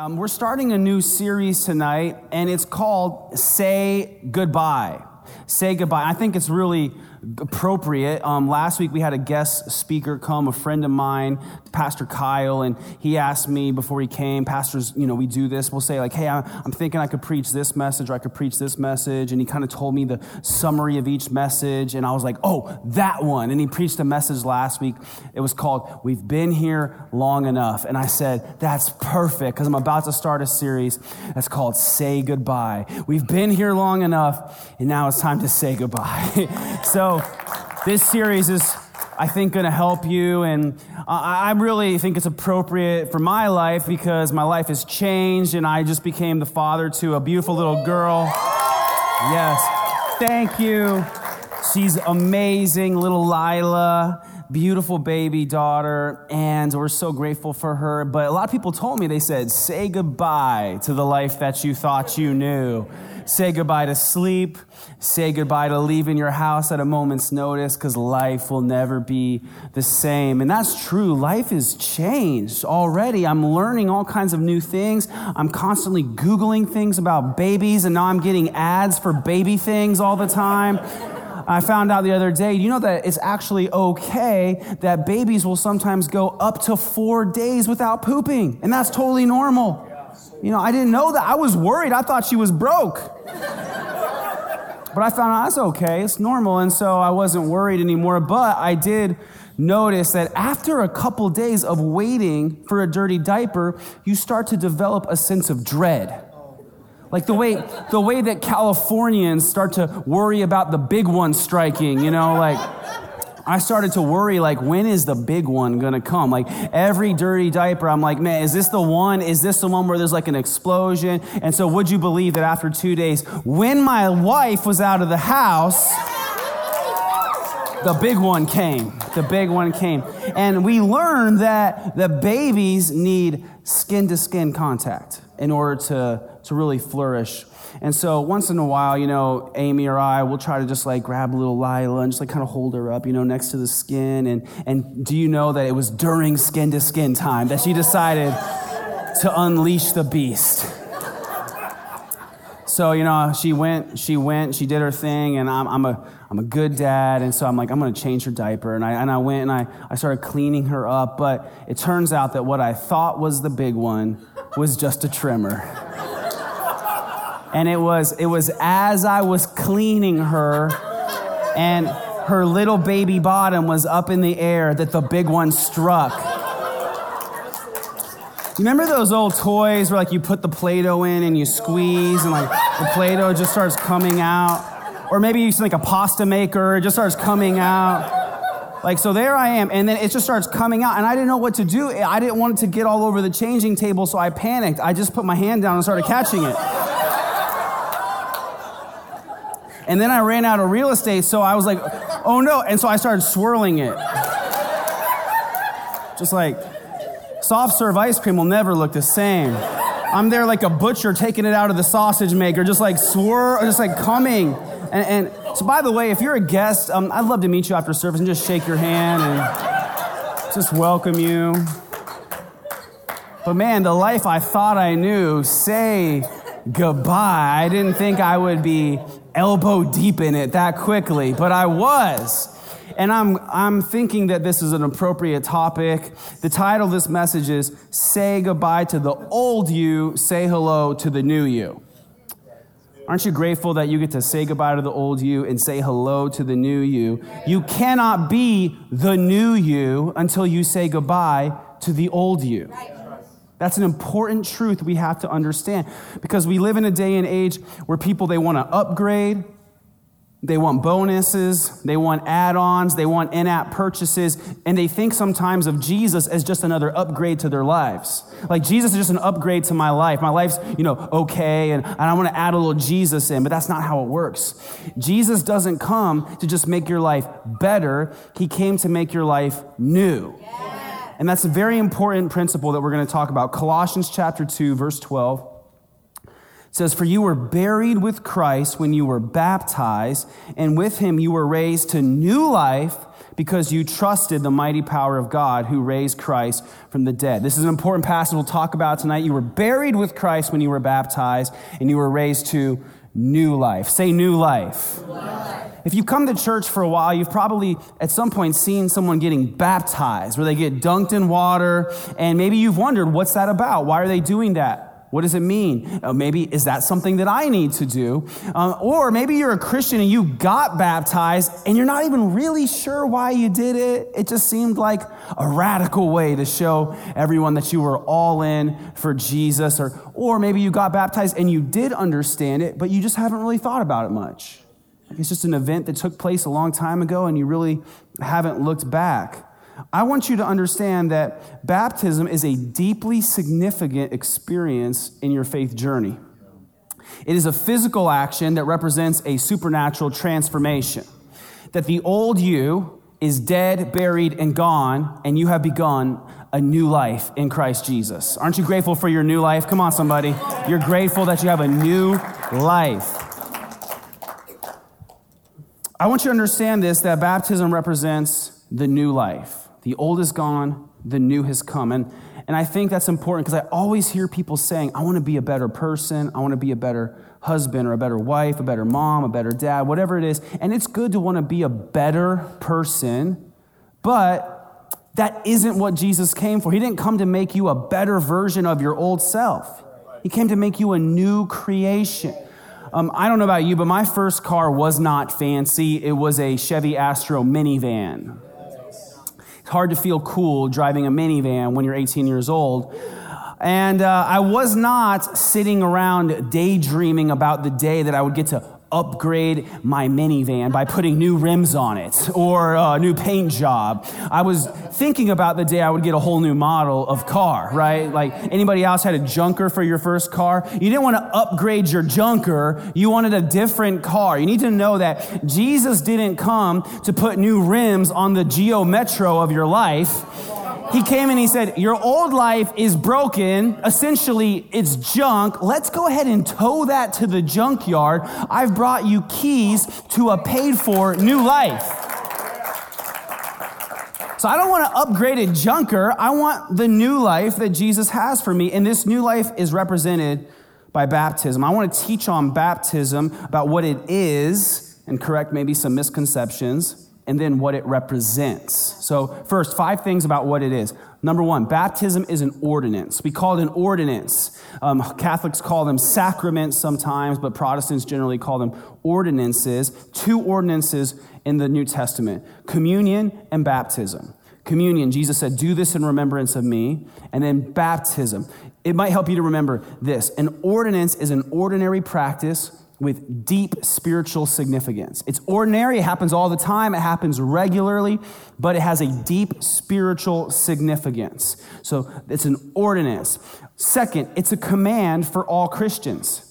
Um, we're starting a new series tonight, and it's called Say Goodbye. Say Goodbye. I think it's really appropriate. Um, last week we had a guest speaker come, a friend of mine, Pastor Kyle, and he asked me before he came, pastors, you know, we do this. We'll say like, hey, I'm thinking I could preach this message or I could preach this message. And he kind of told me the summary of each message. And I was like, oh, that one. And he preached a message last week. It was called, We've Been Here Long Enough. And I said, that's perfect because I'm about to start a series that's called Say Goodbye. We've been here long enough and now it's time to say goodbye. so this series is, I think, going to help you. And I really think it's appropriate for my life because my life has changed and I just became the father to a beautiful little girl. Yes. Thank you. She's amazing, little Lila beautiful baby daughter, and we're so grateful for her. But a lot of people told me, they said, say goodbye to the life that you thought you knew. Say goodbye to sleep. Say goodbye to leaving your house at a moment's notice because life will never be the same. And that's true. Life is changed already. I'm learning all kinds of new things. I'm constantly Googling things about babies, and now I'm getting ads for baby things all the time. I found out the other day, you know that it's actually okay that babies will sometimes go up to four days without pooping, and that's totally normal. You know, I didn't know that. I was worried. I thought she was broke. But I found out that's okay. It's normal. And so I wasn't worried anymore. But I did notice that after a couple days of waiting for a dirty diaper, you start to develop a sense of dread. Like the way, the way that Californians start to worry about the big one striking, you know, like I started to worry, like, when is the big one gonna come? Like, every dirty diaper, I'm like, man, is this the one? Is this the one where there's like an explosion? And so, would you believe that after two days, when my wife was out of the house, the big one came. The big one came. And we learned that the babies need skin to skin contact in order to, to really flourish and so once in a while, you know, Amy or I will try to just like grab a little Lila and just like kind of hold her up, you know, next to the skin. And, and do you know that it was during skin to skin time that she decided to unleash the beast? So, you know, she went, she went, she did her thing, and I'm, I'm, a, I'm a good dad, and so I'm like, I'm gonna change her diaper. And I, and I went and I, I started cleaning her up, but it turns out that what I thought was the big one was just a trimmer. And it was, it was as I was cleaning her and her little baby bottom was up in the air that the big one struck. You remember those old toys where like you put the Play-Doh in and you squeeze and like the Play-Doh just starts coming out? Or maybe you see like a pasta maker, it just starts coming out. Like, so there I am, and then it just starts coming out, and I didn't know what to do. I didn't want it to get all over the changing table, so I panicked. I just put my hand down and started catching it. And then I ran out of real estate, so I was like, oh no. And so I started swirling it. Just like, soft serve ice cream will never look the same. I'm there like a butcher taking it out of the sausage maker, just like swirl, just like coming. And, and so, by the way, if you're a guest, um, I'd love to meet you after service and just shake your hand and just welcome you. But man, the life I thought I knew, say goodbye. I didn't think I would be elbow deep in it that quickly, but I was. And I'm, I'm thinking that this is an appropriate topic. The title of this message is Say Goodbye to the Old You, Say Hello to the New You. Aren't you grateful that you get to say goodbye to the old you and say hello to the new you? You cannot be the new you until you say goodbye to the old you. Right. That's an important truth we have to understand because we live in a day and age where people they want to upgrade, they want bonuses, they want add-ons, they want in-app purchases, and they think sometimes of Jesus as just another upgrade to their lives. Like Jesus is just an upgrade to my life. My life's, you know, okay, and, and I want to add a little Jesus in, but that's not how it works. Jesus doesn't come to just make your life better, he came to make your life new. Yeah. And that's a very important principle that we're going to talk about. Colossians chapter 2, verse 12 It says, For you were buried with Christ when you were baptized, and with him you were raised to new life because you trusted the mighty power of God who raised Christ from the dead. This is an important passage we'll talk about tonight. You were buried with Christ when you were baptized, and you were raised to new life. Say new life. Life. If you come to church for a while, you've probably at some point seen someone getting baptized where they get dunked in water, and maybe you've wondered, what's that about? Why are they doing that? What does it mean? Uh, maybe is that something that I need to do? Um, or maybe you're a Christian and you got baptized and you're not even really sure why you did it. It just seemed like a radical way to show everyone that you were all in for Jesus. Or, or maybe you got baptized and you did understand it, but you just haven't really thought about it much. It's just an event that took place a long time ago and you really haven't looked back. I want you to understand that baptism is a deeply significant experience in your faith journey. It is a physical action that represents a supernatural transformation. That the old you is dead, buried, and gone, and you have begun a new life in Christ Jesus. Aren't you grateful for your new life? Come on, somebody. You're grateful that you have a new life. I want you to understand this that baptism represents the new life. The old is gone, the new has come. And, and I think that's important because I always hear people saying, I want to be a better person, I want to be a better husband or a better wife, a better mom, a better dad, whatever it is. And it's good to want to be a better person, but that isn't what Jesus came for. He didn't come to make you a better version of your old self, He came to make you a new creation. Um, I don't know about you, but my first car was not fancy. It was a Chevy Astro minivan hard to feel cool driving a minivan when you're 18 years old. And uh, I was not sitting around daydreaming about the day that I would get to upgrade my minivan by putting new rims on it or a new paint job. I was thinking about the day I would get a whole new model of car, right? Like anybody else had a junker for your first car. You didn't want to upgrade your junker. You wanted a different car. You need to know that Jesus didn't come to put new rims on the Geo Metro of your life. He came and he said, Your old life is broken. Essentially, it's junk. Let's go ahead and tow that to the junkyard. I've brought you keys to a paid for new life. So I don't want to upgrade a junker. I want the new life that Jesus has for me. And this new life is represented by baptism. I want to teach on baptism about what it is and correct maybe some misconceptions and then what it represents. So, first, five things about what it is. Number one, baptism is an ordinance. We call it an ordinance. Um, Catholics call them sacraments sometimes, but Protestants generally call them ordinances. Two ordinances in the New Testament communion and baptism. Communion, Jesus said, Do this in remembrance of me. And then baptism. It might help you to remember this an ordinance is an ordinary practice with deep spiritual significance. It's ordinary, it happens all the time, it happens regularly, but it has a deep spiritual significance. So it's an ordinance. Second, it's a command for all Christians.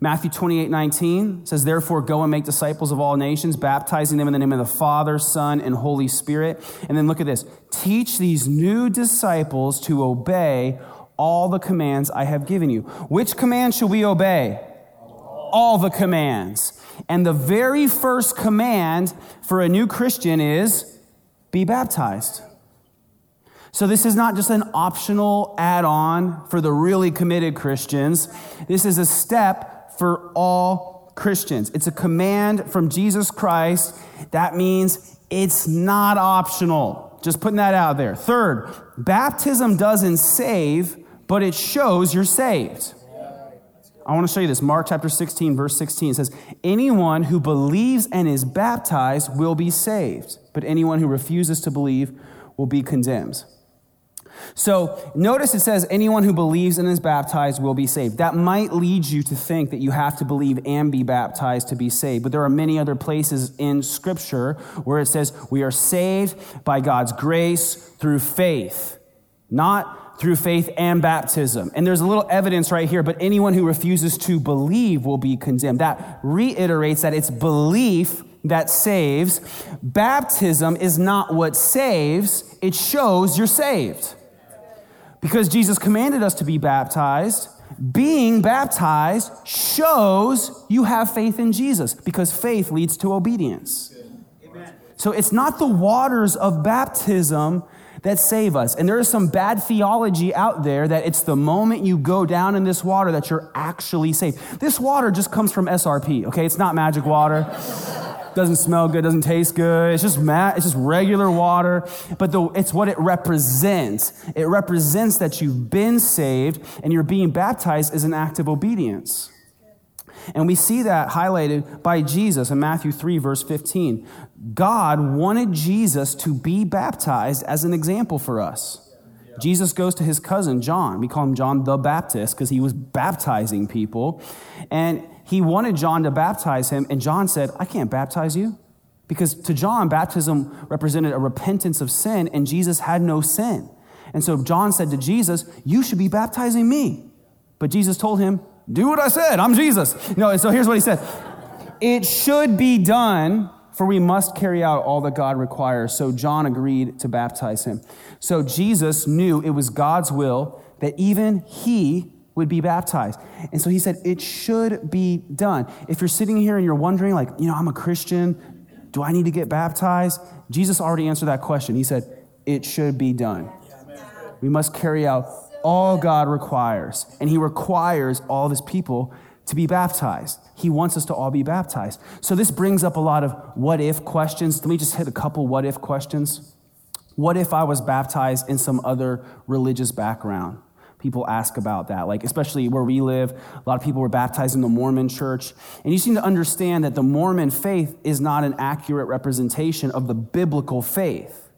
Matthew 28 19 says, Therefore, go and make disciples of all nations, baptizing them in the name of the Father, Son, and Holy Spirit. And then look at this teach these new disciples to obey all the commands I have given you. Which command should we obey? All the commands. And the very first command for a new Christian is be baptized. So, this is not just an optional add on for the really committed Christians. This is a step for all Christians. It's a command from Jesus Christ. That means it's not optional. Just putting that out there. Third, baptism doesn't save, but it shows you're saved. I want to show you this. Mark chapter 16, verse 16 says, Anyone who believes and is baptized will be saved, but anyone who refuses to believe will be condemned. So notice it says, Anyone who believes and is baptized will be saved. That might lead you to think that you have to believe and be baptized to be saved, but there are many other places in Scripture where it says, We are saved by God's grace through faith, not through faith and baptism. And there's a little evidence right here, but anyone who refuses to believe will be condemned. That reiterates that it's belief that saves. Baptism is not what saves, it shows you're saved. Because Jesus commanded us to be baptized, Being baptized shows you have faith in Jesus because faith leads to obedience. So it's not the waters of baptism that save us. And there is some bad theology out there that it's the moment you go down in this water that you're actually saved. This water just comes from SRP, okay? It's not magic water. doesn't smell good, doesn't taste good. It's just mat, it's just regular water, but the, it's what it represents. It represents that you've been saved and you're being baptized as an act of obedience. And we see that highlighted by Jesus in Matthew 3, verse 15. God wanted Jesus to be baptized as an example for us. Jesus goes to his cousin, John. We call him John the Baptist because he was baptizing people. And he wanted John to baptize him. And John said, I can't baptize you. Because to John, baptism represented a repentance of sin, and Jesus had no sin. And so John said to Jesus, You should be baptizing me. But Jesus told him, do what I said. I'm Jesus. No, so here's what he said It should be done, for we must carry out all that God requires. So John agreed to baptize him. So Jesus knew it was God's will that even he would be baptized. And so he said, It should be done. If you're sitting here and you're wondering, like, you know, I'm a Christian, do I need to get baptized? Jesus already answered that question. He said, It should be done. We must carry out all God requires. And He requires all His people to be baptized. He wants us to all be baptized. So this brings up a lot of what if questions. Let me just hit a couple what if questions. What if I was baptized in some other religious background? People ask about that, like especially where we live. A lot of people were baptized in the Mormon church. And you seem to understand that the Mormon faith is not an accurate representation of the biblical faith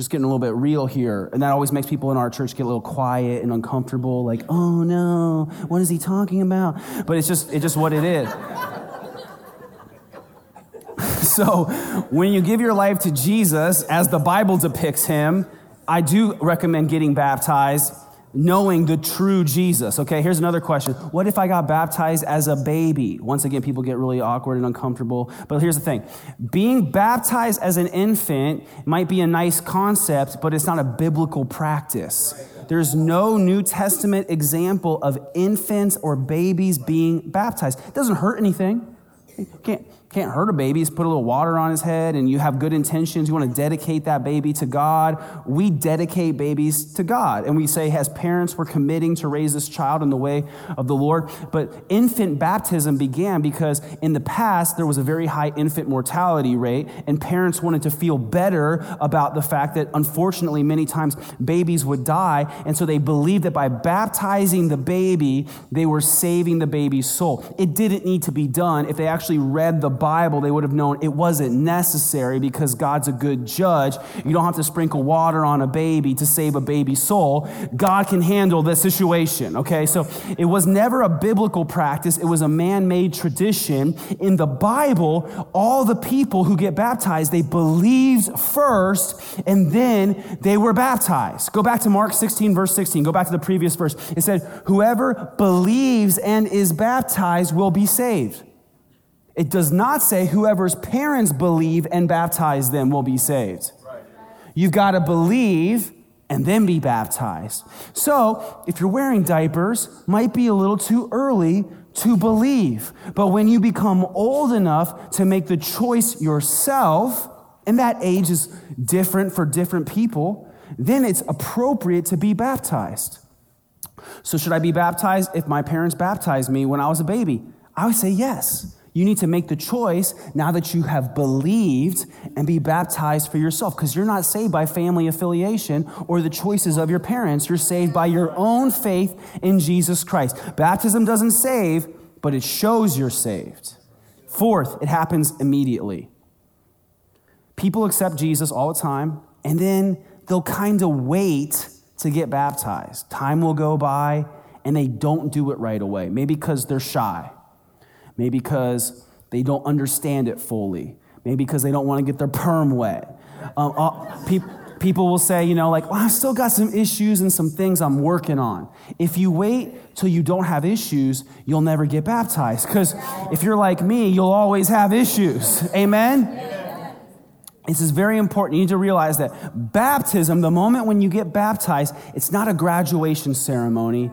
just getting a little bit real here. And that always makes people in our church get a little quiet and uncomfortable, like, oh no, what is he talking about? But it's just, it's just what it is. so when you give your life to Jesus, as the Bible depicts him, I do recommend getting baptized knowing the true Jesus. Okay, here's another question. What if I got baptized as a baby? Once again, people get really awkward and uncomfortable. But here's the thing being baptized as an infant might be a nice concept, but it's not a biblical practice. There's no New Testament example of infants or babies being baptized. It doesn't hurt anything. You can't, can't hurt a baby. Just put a little water on his head and you have good intentions. You want to dedicate that baby to God. We dedicate babies to God. And we say, as parents, we're committing to raise this child in the way of the Lord. But infant baptism began because in the past, there was a very high infant mortality rate, and parents wanted to feel better about the fact that unfortunately, many times babies would die. And so they believed that by baptizing the baby, they were saving the baby's soul. It didn't need to be done if they actually read the Bible, they would have known it wasn't necessary because God's a good judge. You don't have to sprinkle water on a baby to save a baby's soul. God can handle the situation, okay? So it was never a biblical practice, it was a man made tradition. In the Bible, all the people who get baptized, they believed first and then they were baptized. Go back to Mark 16, verse 16. Go back to the previous verse. It said, Whoever believes and is baptized will be saved. It does not say whoever's parents believe and baptize them will be saved. You've got to believe and then be baptized. So, if you're wearing diapers, might be a little too early to believe. But when you become old enough to make the choice yourself, and that age is different for different people, then it's appropriate to be baptized. So, should I be baptized if my parents baptized me when I was a baby? I would say yes. You need to make the choice now that you have believed and be baptized for yourself because you're not saved by family affiliation or the choices of your parents. You're saved by your own faith in Jesus Christ. Baptism doesn't save, but it shows you're saved. Fourth, it happens immediately. People accept Jesus all the time and then they'll kind of wait to get baptized. Time will go by and they don't do it right away, maybe because they're shy Maybe because they don't understand it fully. Maybe because they don't want to get their perm wet. Um, uh, pe- people will say, you know, like, well, I've still got some issues and some things I'm working on. If you wait till you don't have issues, you'll never get baptized. Because if you're like me, you'll always have issues. Amen? This is very important. You need to realize that baptism, the moment when you get baptized, it's not a graduation ceremony,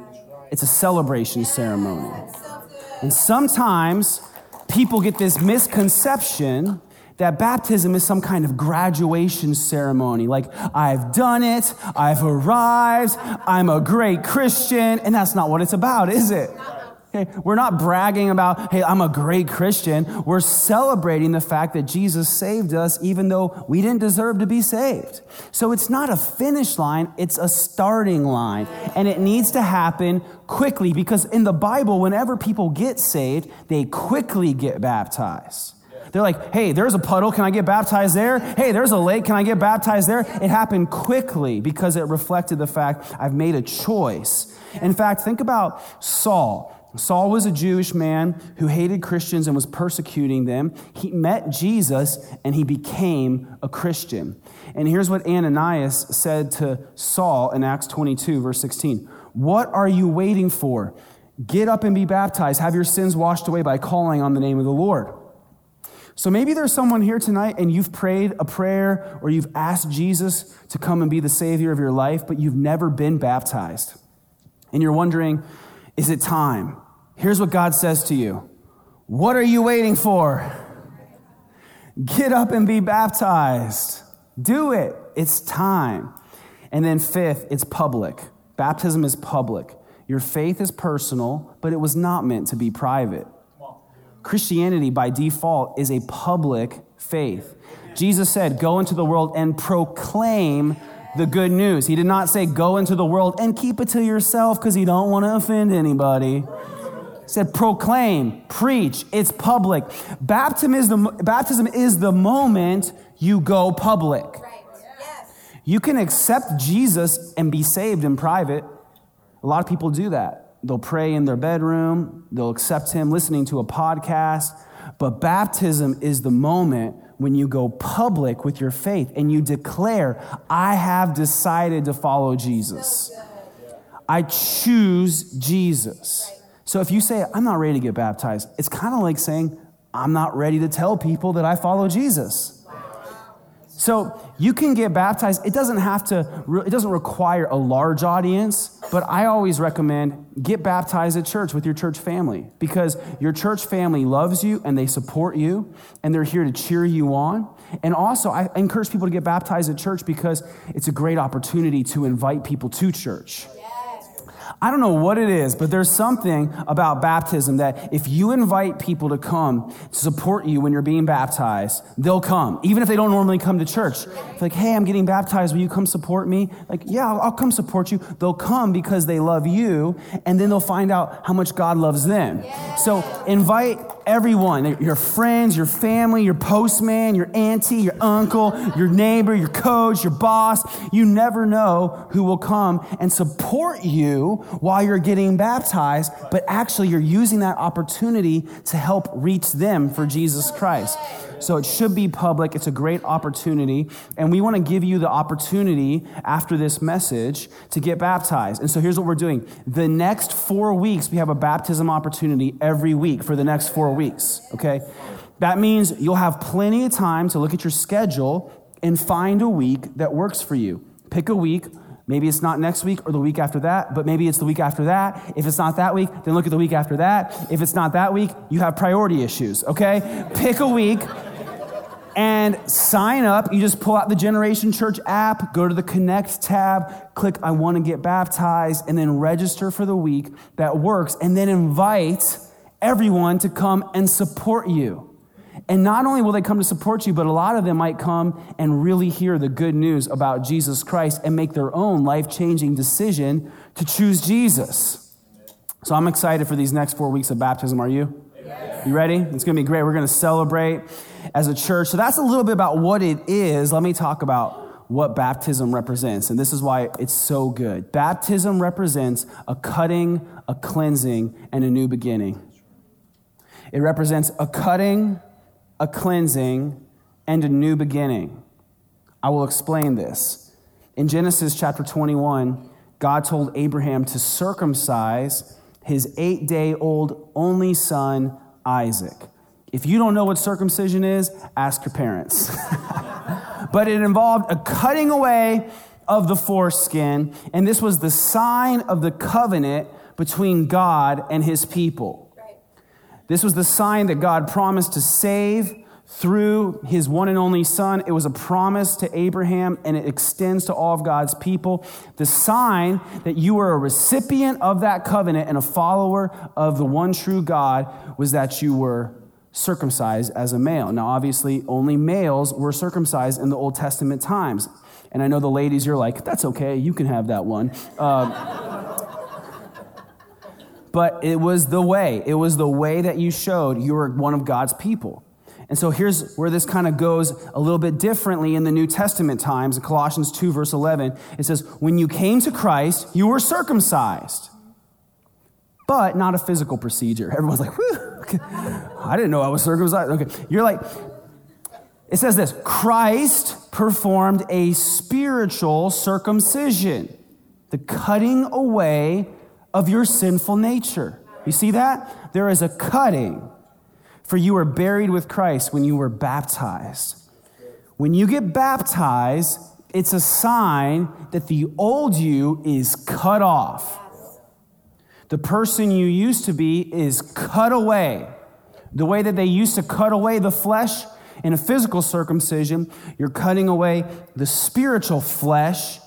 it's a celebration ceremony. And sometimes people get this misconception that baptism is some kind of graduation ceremony. Like, I've done it, I've arrived, I'm a great Christian, and that's not what it's about, is it? Okay, we're not bragging about, hey, I'm a great Christian. We're celebrating the fact that Jesus saved us even though we didn't deserve to be saved. So it's not a finish line, it's a starting line. And it needs to happen quickly because in the Bible, whenever people get saved, they quickly get baptized. They're like, hey, there's a puddle. Can I get baptized there? Hey, there's a lake. Can I get baptized there? It happened quickly because it reflected the fact I've made a choice. In fact, think about Saul. Saul was a Jewish man who hated Christians and was persecuting them. He met Jesus and he became a Christian. And here's what Ananias said to Saul in Acts 22, verse 16 What are you waiting for? Get up and be baptized. Have your sins washed away by calling on the name of the Lord. So maybe there's someone here tonight and you've prayed a prayer or you've asked Jesus to come and be the Savior of your life, but you've never been baptized. And you're wondering, is it time? Here's what God says to you What are you waiting for? Get up and be baptized. Do it. It's time. And then, fifth, it's public. Baptism is public. Your faith is personal, but it was not meant to be private. Christianity, by default, is a public faith. Jesus said, Go into the world and proclaim the good news. He did not say, Go into the world and keep it to yourself because you don't want to offend anybody said proclaim, preach, it's public. Baptism is the, baptism is the moment you go public. You can accept Jesus and be saved in private. A lot of people do that. They'll pray in their bedroom, they'll accept Him listening to a podcast. But baptism is the moment when you go public with your faith and you declare, I have decided to follow Jesus. I choose Jesus. So if you say, I'm not ready to get baptized, it's kind of like saying, I'm not ready to tell people that I follow Jesus. So you can get baptized. It doesn't have to, it doesn't require a large audience, but I always recommend get baptized at church with your church family because your church family loves you and they support you and they're here to cheer you on. And also, I encourage people to get baptized at church because it's a great opportunity to invite people to church. I don't know what it is, but there's something about baptism that if you invite people to come to support you when you're being baptized, they'll come, even if they don't normally come to church. It's like, hey, I'm getting baptized. Will you come support me? Like, yeah, I'll, I'll come support you. They'll come because they love you, and then they'll find out how much God loves them. So invite everyone your friends, your family, your postman, your auntie, your uncle, your neighbor, your coach, your boss. You never know who will come and support you while you're getting baptized, but actually you're using that opportunity to help reach them for Jesus Christ. So it should be public. It's a great opportunity. And we want to give you the opportunity after this message to get baptized. And so here's what we're doing. The next four weeks, we have a baptism opportunity every week for the next four weeks. Okay? That means you'll have plenty of time to look at your schedule and find a week that works for you. Pick a week. Maybe it's not next week or the week after that, but maybe it's the week after that. If it's not that week, then look at the week after that. If it's not that week, you have priority issues, okay? Pick a week and sign up. You just pull out the Generation Church app, go to the Connect tab, click I want to get baptized, and then register for the week that works, and then invite everyone to come and support you. And not only will they come to support you, but a lot of them might come and really hear the good news about Jesus Christ and make their own life changing decision to choose Jesus. So I'm excited for these next four weeks of baptism. Are you? You ready? It's going to be great. We're going to celebrate as a church. So that's a little bit about what it is. Let me talk about what baptism represents. And this is why it's so good. Baptism represents a cutting, a cleansing, and a new beginning. It represents a cutting, a cleansing, and a new beginning. I will explain this. In Genesis chapter 21, God told Abraham to circumcise his eight day old only son, Isaac. If you don't know what circumcision is, ask your parents. but it involved a cutting away of the foreskin, and this was the sign of the covenant between God and his people. This was the sign that God promised to save through his one and only son. It was a promise to Abraham and it extends to all of God's people. The sign that you were a recipient of that covenant and a follower of the one true God was that you were circumcised as a male. Now, obviously, only males were circumcised in the Old Testament times. And I know the ladies, you're like, that's okay, you can have that one. Uh, but it was the way. It was the way that you showed you were one of God's people. And so here's where this kind of goes a little bit differently in the New Testament times. In Colossians 2, verse 11, it says, When you came to Christ, you were circumcised, but not a physical procedure. Everyone's like, I didn't know I was circumcised. Okay. You're like, it says this Christ performed a spiritual circumcision, the cutting away of your sinful nature. You see that? There is a cutting. For you were buried with Christ when you were baptized. When you get baptized, it's a sign that the old you is cut off. The person you used to be is cut away. The way that they used to cut away the flesh in a physical circumcision, you're cutting away the spiritual flesh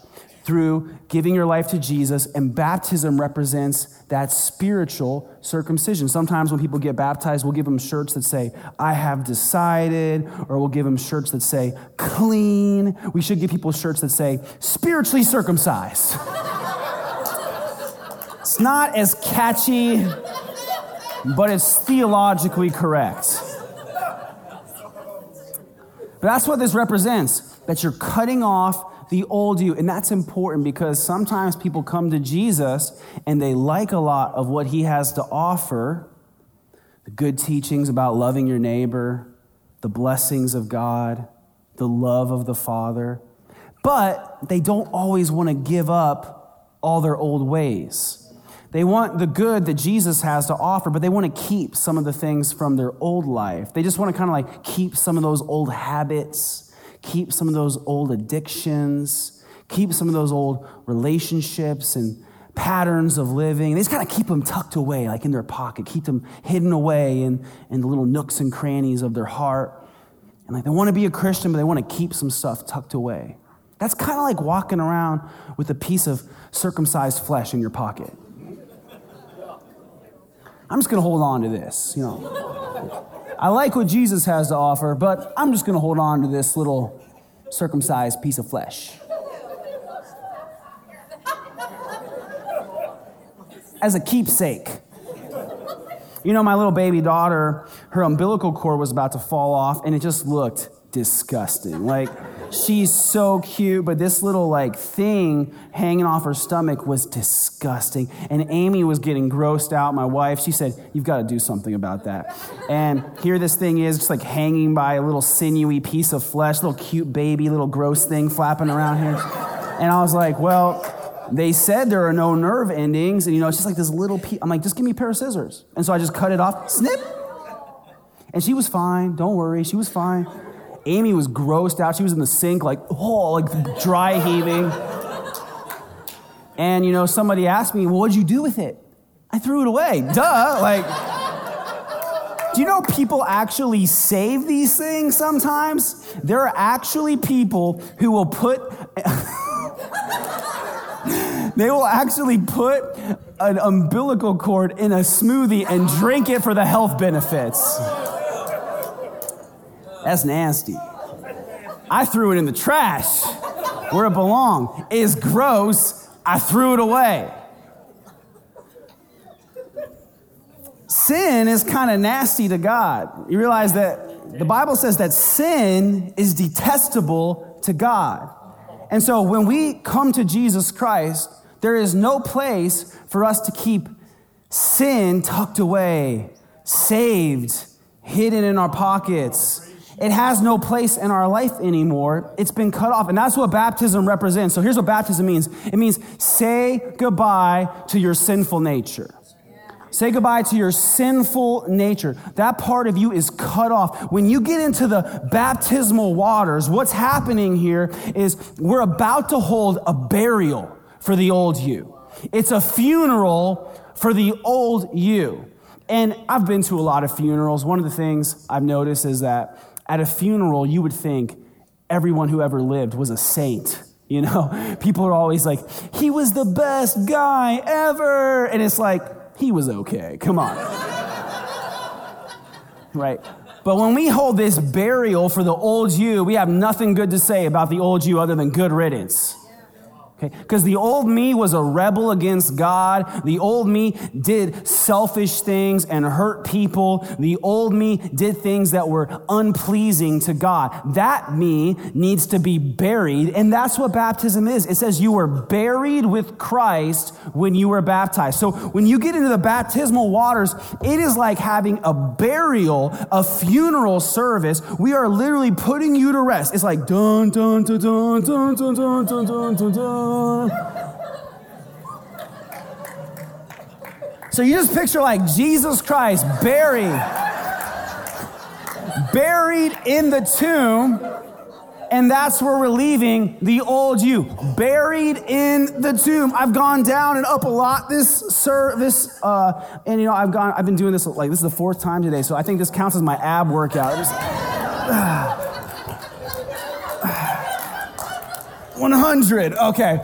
through giving your life to Jesus, and baptism represents that spiritual circumcision. Sometimes when people get baptized, we'll give them shirts that say, I have decided, or we'll give them shirts that say, clean. We should give people shirts that say, spiritually circumcised. it's not as catchy, but it's theologically correct. But that's what this represents that you're cutting off the old you. And that's important because sometimes people come to Jesus and they like a lot of what he has to offer the good teachings about loving your neighbor, the blessings of God, the love of the Father. But they don't always want to give up all their old ways. They want the good that Jesus has to offer, but they want to keep some of the things from their old life. They just want to kind of like keep some of those old habits keep some of those old addictions, keep some of those old relationships and patterns of living. They just kind of keep them tucked away, like in their pocket, keep them hidden away in, in the little nooks and crannies of their heart. And like they want to be a Christian, but they want to keep some stuff tucked away. That's kind of like walking around with a piece of circumcised flesh in your pocket. I'm just going to hold on to this, you know. I like what Jesus has to offer, but I'm just going to hold on to this little circumcised piece of flesh. As a keepsake. You know, my little baby daughter, her umbilical cord was about to fall off, and it just looked disgusting. Like, she's so cute, but this little like thing hanging off her stomach was disgusting. And Amy was getting grossed out. My wife, she said, You've got to do something about that. And here this thing is, just like hanging by a little sinewy piece of flesh, little cute baby, little gross thing flapping around here. And I was like, Well, they said there are no nerve endings, and you know, it's just like this little piece. I'm like, just give me a pair of scissors. And so I just cut it off, snip. And she was fine. Don't worry, she was fine. Amy was grossed out. She was in the sink, like, oh, like dry heaving. And, you know, somebody asked me, well, what'd you do with it? I threw it away. Duh. Like, do you know people actually save these things sometimes? There are actually people who will put, they will actually put an umbilical cord in a smoothie and drink it for the health benefits. That's nasty. I threw it in the trash where it belonged. It's gross. I threw it away. Sin is kind of nasty to God. You realize that the Bible says that sin is detestable to God. And so when we come to Jesus Christ, there is no place for us to keep sin tucked away, saved, hidden in our pockets it has no place in our life anymore. It's been cut off. And that's what baptism represents. So here's what baptism means it means say goodbye to your sinful nature. Say goodbye to your sinful nature. That part of you is cut off. When you get into the baptismal waters, what's happening here is we're about to hold a burial for the old you. It's a funeral for the old you. And I've been to a lot of funerals. One of the things I've noticed is that at a funeral, you would think everyone who ever lived was a saint. You know, people are always like, he was the best guy ever. And it's like, he was okay. Come on. right? But when we hold this burial for the old you, we have nothing good to say about the old you other than good riddance. Because the old me was a rebel against God. The old me did selfish things and hurt people. The old me did things that were unpleasing to God. That me needs to be buried. And that's what baptism is. It says you were buried with Christ when you were baptized. So when you get into the baptismal waters, it is like having a burial, a funeral service. We are literally putting you to rest. It's like dun dun dun dun dun dun dun dun dun dun. dun. So you just picture like Jesus Christ buried, buried in the tomb, and that's where we're leaving the old you, buried in the tomb. I've gone down and up a lot this service, uh, and you know I've gone, I've been doing this like this is the fourth time today, so I think this counts as my ab workout. Just, uh, 100. Okay.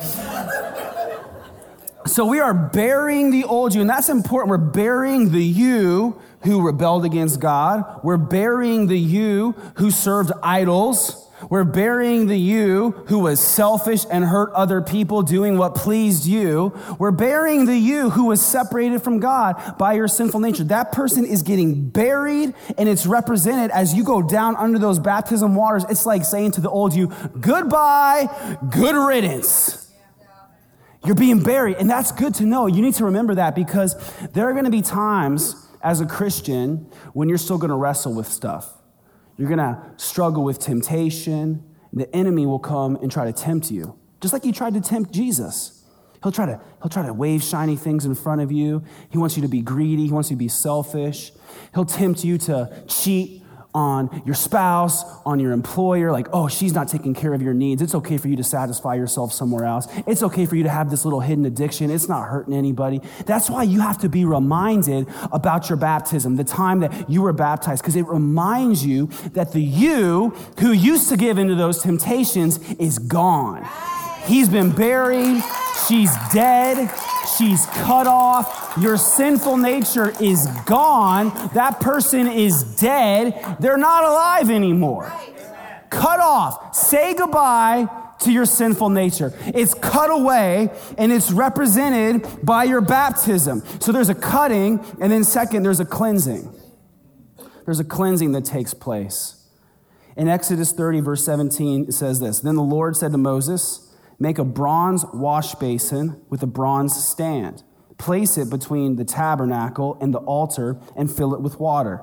So we are burying the old you, and that's important. We're burying the you who rebelled against God. We're burying the you who served idols. We're burying the you who was selfish and hurt other people doing what pleased you. We're burying the you who was separated from God by your sinful nature. That person is getting buried and it's represented as you go down under those baptism waters. It's like saying to the old you, goodbye, good riddance. You're being buried. And that's good to know. You need to remember that because there are going to be times as a Christian when you're still going to wrestle with stuff. You're going to struggle with temptation. The enemy will come and try to tempt you, just like he tried to tempt Jesus. He'll try to, he'll try to wave shiny things in front of you. He wants you to be greedy. He wants you to be selfish. He'll tempt you to cheat on your spouse, on your employer, like, oh, she's not taking care of your needs. It's okay for you to satisfy yourself somewhere else. It's okay for you to have this little hidden addiction. It's not hurting anybody. That's why you have to be reminded about your baptism, the time that you were baptized, because it reminds you that the you who used to give into those temptations is gone. He's been buried. She's dead. She's cut off. Your sinful nature is gone. That person is dead. They're not alive anymore. Cut off. Say goodbye to your sinful nature. It's cut away and it's represented by your baptism. So there's a cutting, and then second, there's a cleansing. There's a cleansing that takes place. In Exodus 30, verse 17, it says this Then the Lord said to Moses, Make a bronze wash basin with a bronze stand. Place it between the tabernacle and the altar and fill it with water.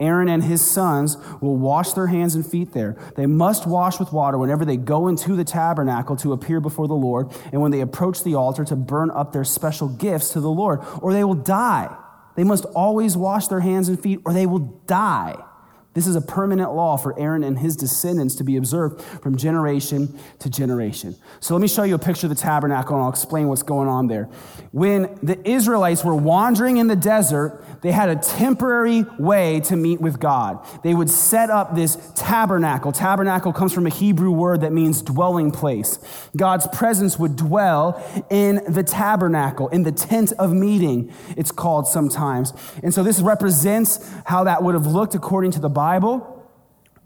Aaron and his sons will wash their hands and feet there. They must wash with water whenever they go into the tabernacle to appear before the Lord and when they approach the altar to burn up their special gifts to the Lord, or they will die. They must always wash their hands and feet, or they will die. This is a permanent law for Aaron and his descendants to be observed from generation to generation. So let me show you a picture of the tabernacle and I'll explain what's going on there. When the Israelites were wandering in the desert, they had a temporary way to meet with God. They would set up this tabernacle. Tabernacle comes from a Hebrew word that means dwelling place. God's presence would dwell in the tabernacle, in the tent of meeting, it's called sometimes. And so this represents how that would have looked according to the Bible. Bible,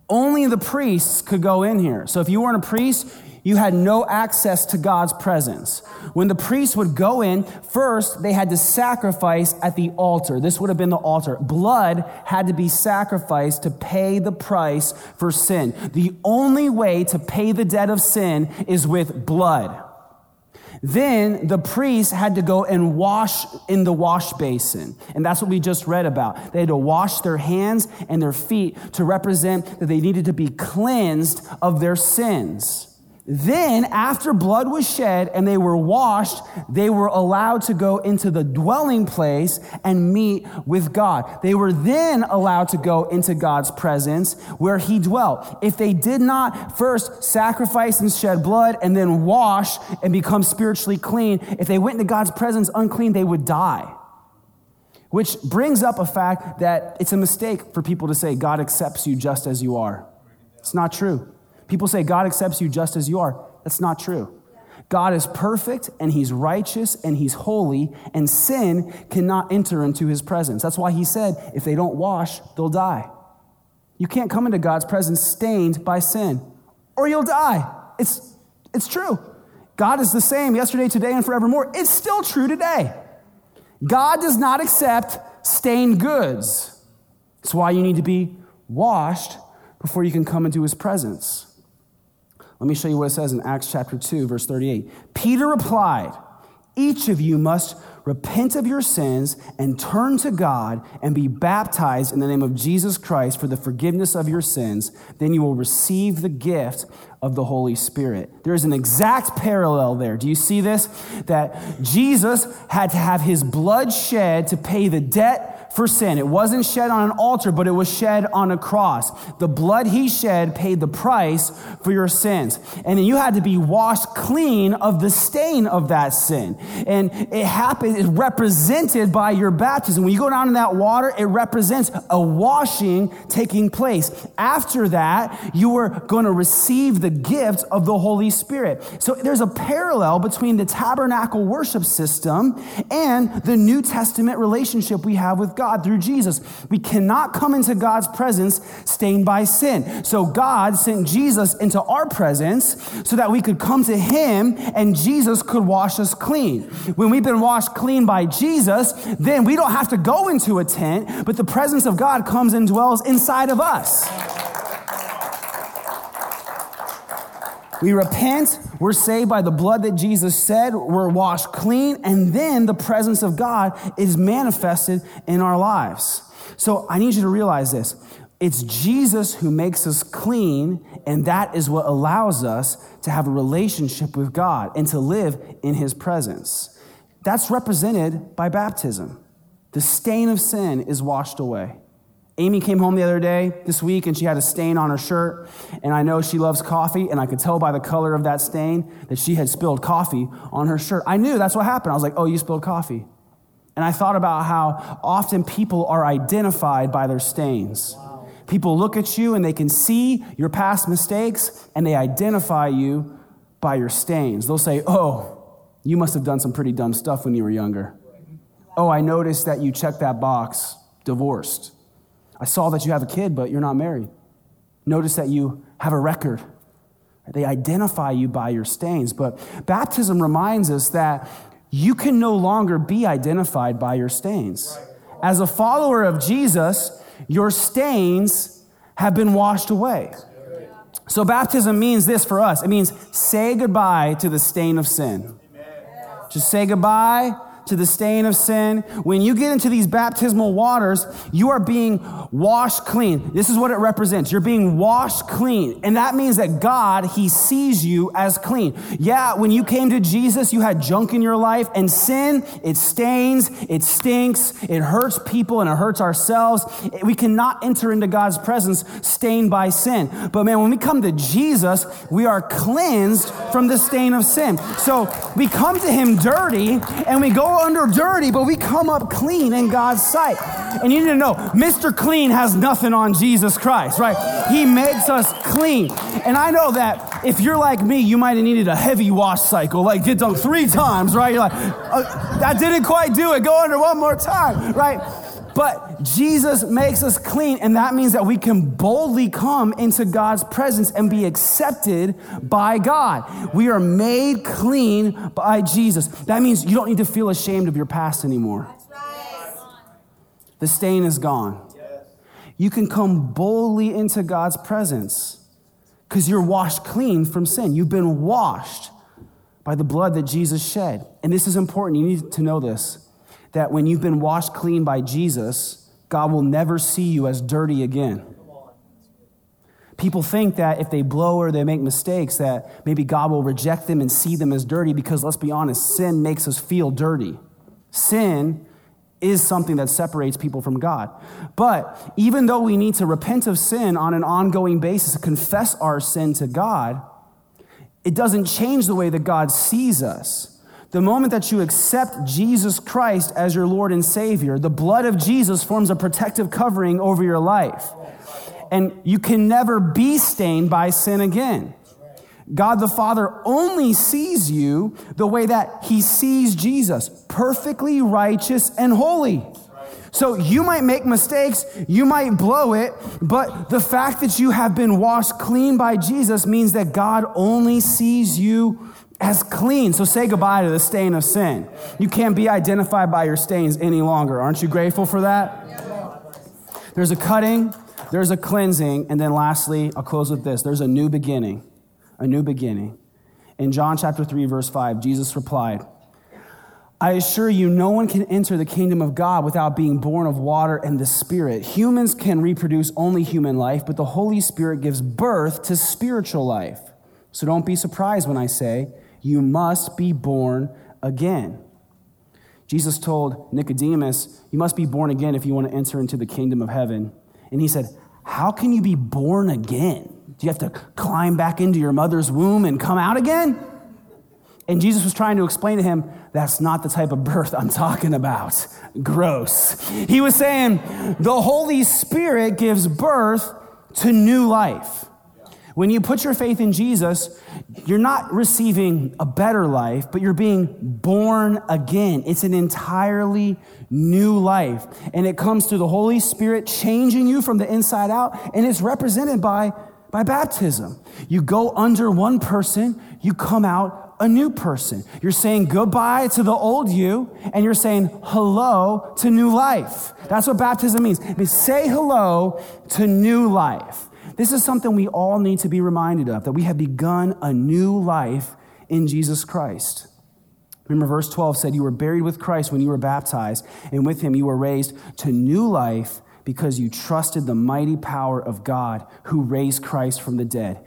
only the priests could go in here. So if you weren't a priest, you had no access to God's presence. When the priests would go in, first they had to sacrifice at the altar. This would have been the altar. Blood had to be sacrificed to pay the price for sin. The only way to pay the debt of sin is with blood. Then the priests had to go and wash in the wash basin. And that's what we just read about. They had to wash their hands and their feet to represent that they needed to be cleansed of their sins. Then, after blood was shed and they were washed, they were allowed to go into the dwelling place and meet with God. They were then allowed to go into God's presence where He dwelt. If they did not first sacrifice and shed blood and then wash and become spiritually clean, if they went into God's presence unclean, they would die. Which brings up a fact that it's a mistake for people to say God accepts you just as you are. It's not true. People say God accepts you just as you are. That's not true. God is perfect and he's righteous and he's holy, and sin cannot enter into his presence. That's why he said, if they don't wash, they'll die. You can't come into God's presence stained by sin, or you'll die. It's, it's true. God is the same yesterday, today, and forevermore. It's still true today. God does not accept stained goods. That's why you need to be washed before you can come into his presence. Let me show you what it says in Acts chapter 2, verse 38. Peter replied, Each of you must repent of your sins and turn to God and be baptized in the name of Jesus Christ for the forgiveness of your sins. Then you will receive the gift of the Holy Spirit. There is an exact parallel there. Do you see this? That Jesus had to have his blood shed to pay the debt for sin. It wasn't shed on an altar, but it was shed on a cross. The blood he shed paid the price for your sins. And then you had to be washed clean of the stain of that sin. And it happened, it's represented by your baptism. When you go down in that water, it represents a washing taking place. After that, you were going to receive the gift of the Holy Spirit. So there's a parallel between the tabernacle worship system and the New Testament relationship we have with God through Jesus. We cannot come into God's presence stained by sin. So God sent Jesus into our presence so that we could come to Him and Jesus could wash us clean. When we've been washed clean by Jesus, then we don't have to go into a tent, but the presence of God comes and dwells inside of us. We repent, we're saved by the blood that Jesus said, we're washed clean, and then the presence of God is manifested in our lives. So I need you to realize this. It's Jesus who makes us clean, and that is what allows us to have a relationship with God and to live in His presence. That's represented by baptism. The stain of sin is washed away. Amy came home the other day this week and she had a stain on her shirt. And I know she loves coffee, and I could tell by the color of that stain that she had spilled coffee on her shirt. I knew that's what happened. I was like, oh, you spilled coffee. And I thought about how often people are identified by their stains. Wow. People look at you and they can see your past mistakes and they identify you by your stains. They'll say, oh, you must have done some pretty dumb stuff when you were younger. Oh, I noticed that you checked that box, divorced. I saw that you have a kid, but you're not married. Notice that you have a record. They identify you by your stains. But baptism reminds us that you can no longer be identified by your stains. As a follower of Jesus, your stains have been washed away. So, baptism means this for us it means say goodbye to the stain of sin. Just say goodbye to the stain of sin. When you get into these baptismal waters, you are being washed clean. This is what it represents. You're being washed clean. And that means that God, He sees you as clean. Yeah, when you came to Jesus, you had junk in your life, and sin, it stains, it stinks, it hurts people, and it hurts ourselves. We cannot enter into God's presence stained by sin. But man, when we come to Jesus, we are cleansed from the stain of sin. So we come to Him dirty, and we go under dirty, but we come up clean in God's sight. And you need to know, Mr. Clean has nothing on Jesus Christ, right? He makes us clean. And I know that if you're like me, you might have needed a heavy wash cycle, like did them three times, right? You're like, uh, that didn't quite do it. Go under one more time, right? But Jesus makes us clean, and that means that we can boldly come into God's presence and be accepted by God. We are made clean by Jesus. That means you don't need to feel ashamed of your past anymore. The stain is gone. You can come boldly into God's presence because you're washed clean from sin. You've been washed by the blood that Jesus shed. And this is important. You need to know this that when you've been washed clean by Jesus, God will never see you as dirty again. People think that if they blow or they make mistakes, that maybe God will reject them and see them as dirty because let's be honest, sin makes us feel dirty. Sin is something that separates people from God. But even though we need to repent of sin on an ongoing basis, confess our sin to God, it doesn't change the way that God sees us. The moment that you accept Jesus Christ as your Lord and Savior, the blood of Jesus forms a protective covering over your life. And you can never be stained by sin again. God the Father only sees you the way that He sees Jesus, perfectly righteous and holy. So you might make mistakes, you might blow it, but the fact that you have been washed clean by Jesus means that God only sees you as clean. So say goodbye to the stain of sin. You can't be identified by your stains any longer. Aren't you grateful for that? There's a cutting, there's a cleansing, and then lastly, I'll close with this there's a new beginning. A new beginning. In John chapter 3, verse 5, Jesus replied, I assure you, no one can enter the kingdom of God without being born of water and the Spirit. Humans can reproduce only human life, but the Holy Spirit gives birth to spiritual life. So don't be surprised when I say, you must be born again. Jesus told Nicodemus, You must be born again if you want to enter into the kingdom of heaven. And he said, How can you be born again? Do you have to climb back into your mother's womb and come out again? And Jesus was trying to explain to him, That's not the type of birth I'm talking about. Gross. He was saying, The Holy Spirit gives birth to new life. When you put your faith in Jesus, you're not receiving a better life, but you're being born again. It's an entirely new life. And it comes through the Holy Spirit changing you from the inside out, and it's represented by, by baptism. You go under one person, you come out a new person. You're saying goodbye to the old you, and you're saying hello to new life. That's what baptism means. It means say hello to new life. This is something we all need to be reminded of that we have begun a new life in Jesus Christ. Remember, verse 12 said, You were buried with Christ when you were baptized, and with him you were raised to new life because you trusted the mighty power of God who raised Christ from the dead.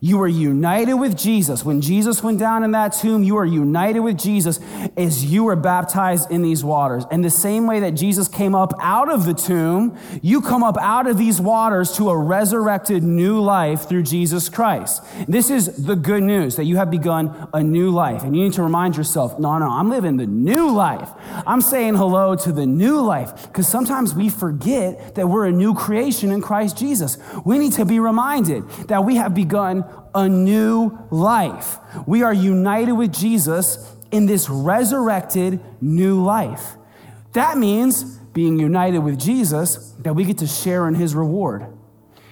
You are united with Jesus. When Jesus went down in that tomb, you are united with Jesus as you were baptized in these waters. And the same way that Jesus came up out of the tomb, you come up out of these waters to a resurrected new life through Jesus Christ. This is the good news that you have begun a new life. And you need to remind yourself, no, no, I'm living the new life. I'm saying hello to the new life because sometimes we forget that we're a new creation in Christ Jesus. We need to be reminded that we have begun a new life. We are united with Jesus in this resurrected new life. That means being united with Jesus, that we get to share in his reward.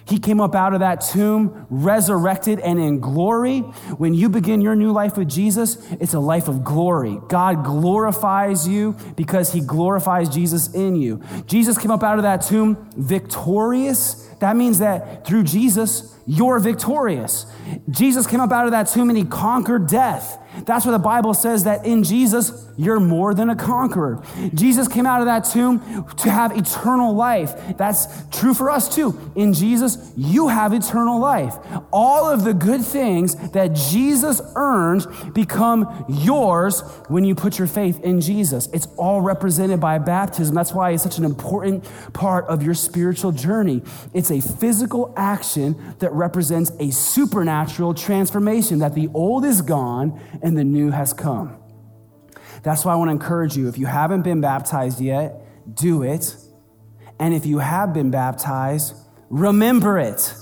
He came up out of that tomb, resurrected and in glory. When you begin your new life with Jesus, it's a life of glory. God glorifies you because he glorifies Jesus in you. Jesus came up out of that tomb victorious. That means that through Jesus, you're victorious. Jesus came up out of that tomb and he conquered death. That's why the Bible says that in Jesus, you're more than a conqueror. Jesus came out of that tomb to have eternal life. That's true for us too. In Jesus, you have eternal life. All of the good things that Jesus earned become yours when you put your faith in Jesus. It's all represented by baptism. That's why it's such an important part of your spiritual journey. It's a physical action represents a supernatural transformation that the old is gone and the new has come. That's why I want to encourage you if you haven't been baptized yet, do it. And if you have been baptized, remember it.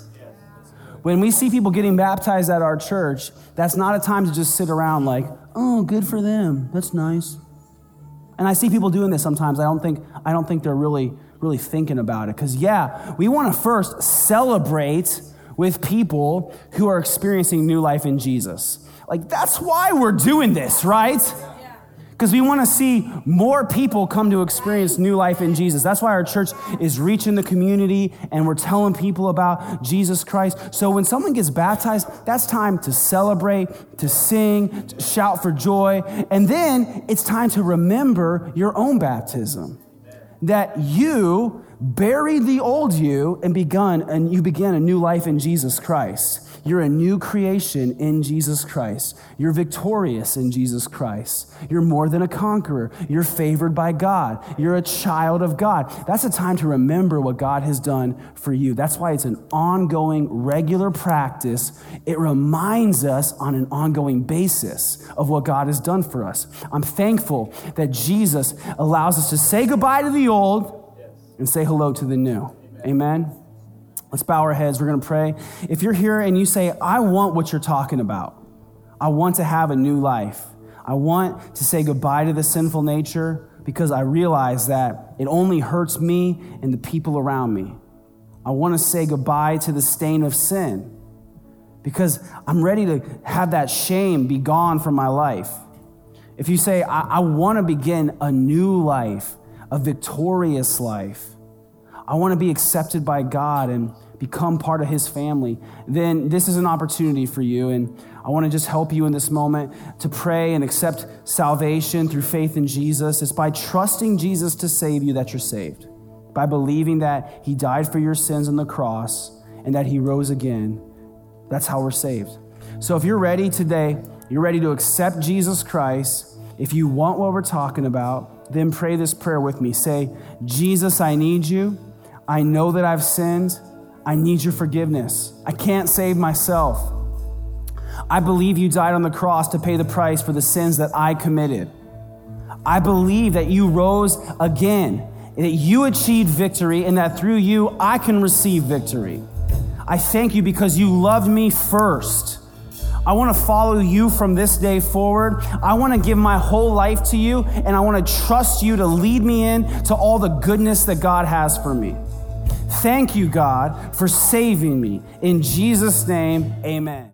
When we see people getting baptized at our church, that's not a time to just sit around like, oh, good for them. That's nice. And I see people doing this sometimes. I don't think, I don't think they're really, really thinking about it. Because, yeah, we want to first celebrate with people who are experiencing new life in Jesus. Like, that's why we're doing this, right? Because we want to see more people come to experience new life in Jesus. That's why our church is reaching the community and we're telling people about Jesus Christ. So when someone gets baptized, that's time to celebrate, to sing, to shout for joy. And then it's time to remember your own baptism. That you buried the old you and begun and you began a new life in Jesus Christ. You're a new creation in Jesus Christ. You're victorious in Jesus Christ. You're more than a conqueror. You're favored by God. You're a child of God. That's a time to remember what God has done for you. That's why it's an ongoing, regular practice. It reminds us on an ongoing basis of what God has done for us. I'm thankful that Jesus allows us to say goodbye to the old and say hello to the new. Amen. Amen. Let's bow our heads. We're going to pray. If you're here and you say, I want what you're talking about, I want to have a new life, I want to say goodbye to the sinful nature because I realize that it only hurts me and the people around me. I want to say goodbye to the stain of sin because I'm ready to have that shame be gone from my life. If you say, I, I want to begin a new life, a victorious life, I want to be accepted by God and become part of His family, then this is an opportunity for you. And I want to just help you in this moment to pray and accept salvation through faith in Jesus. It's by trusting Jesus to save you that you're saved, by believing that He died for your sins on the cross and that He rose again. That's how we're saved. So if you're ready today, you're ready to accept Jesus Christ, if you want what we're talking about, then pray this prayer with me. Say, Jesus, I need you. I know that I've sinned. I need your forgiveness. I can't save myself. I believe you died on the cross to pay the price for the sins that I committed. I believe that you rose again, that you achieved victory, and that through you I can receive victory. I thank you because you loved me first. I want to follow you from this day forward. I want to give my whole life to you, and I want to trust you to lead me in to all the goodness that God has for me. Thank you, God, for saving me. In Jesus' name, amen.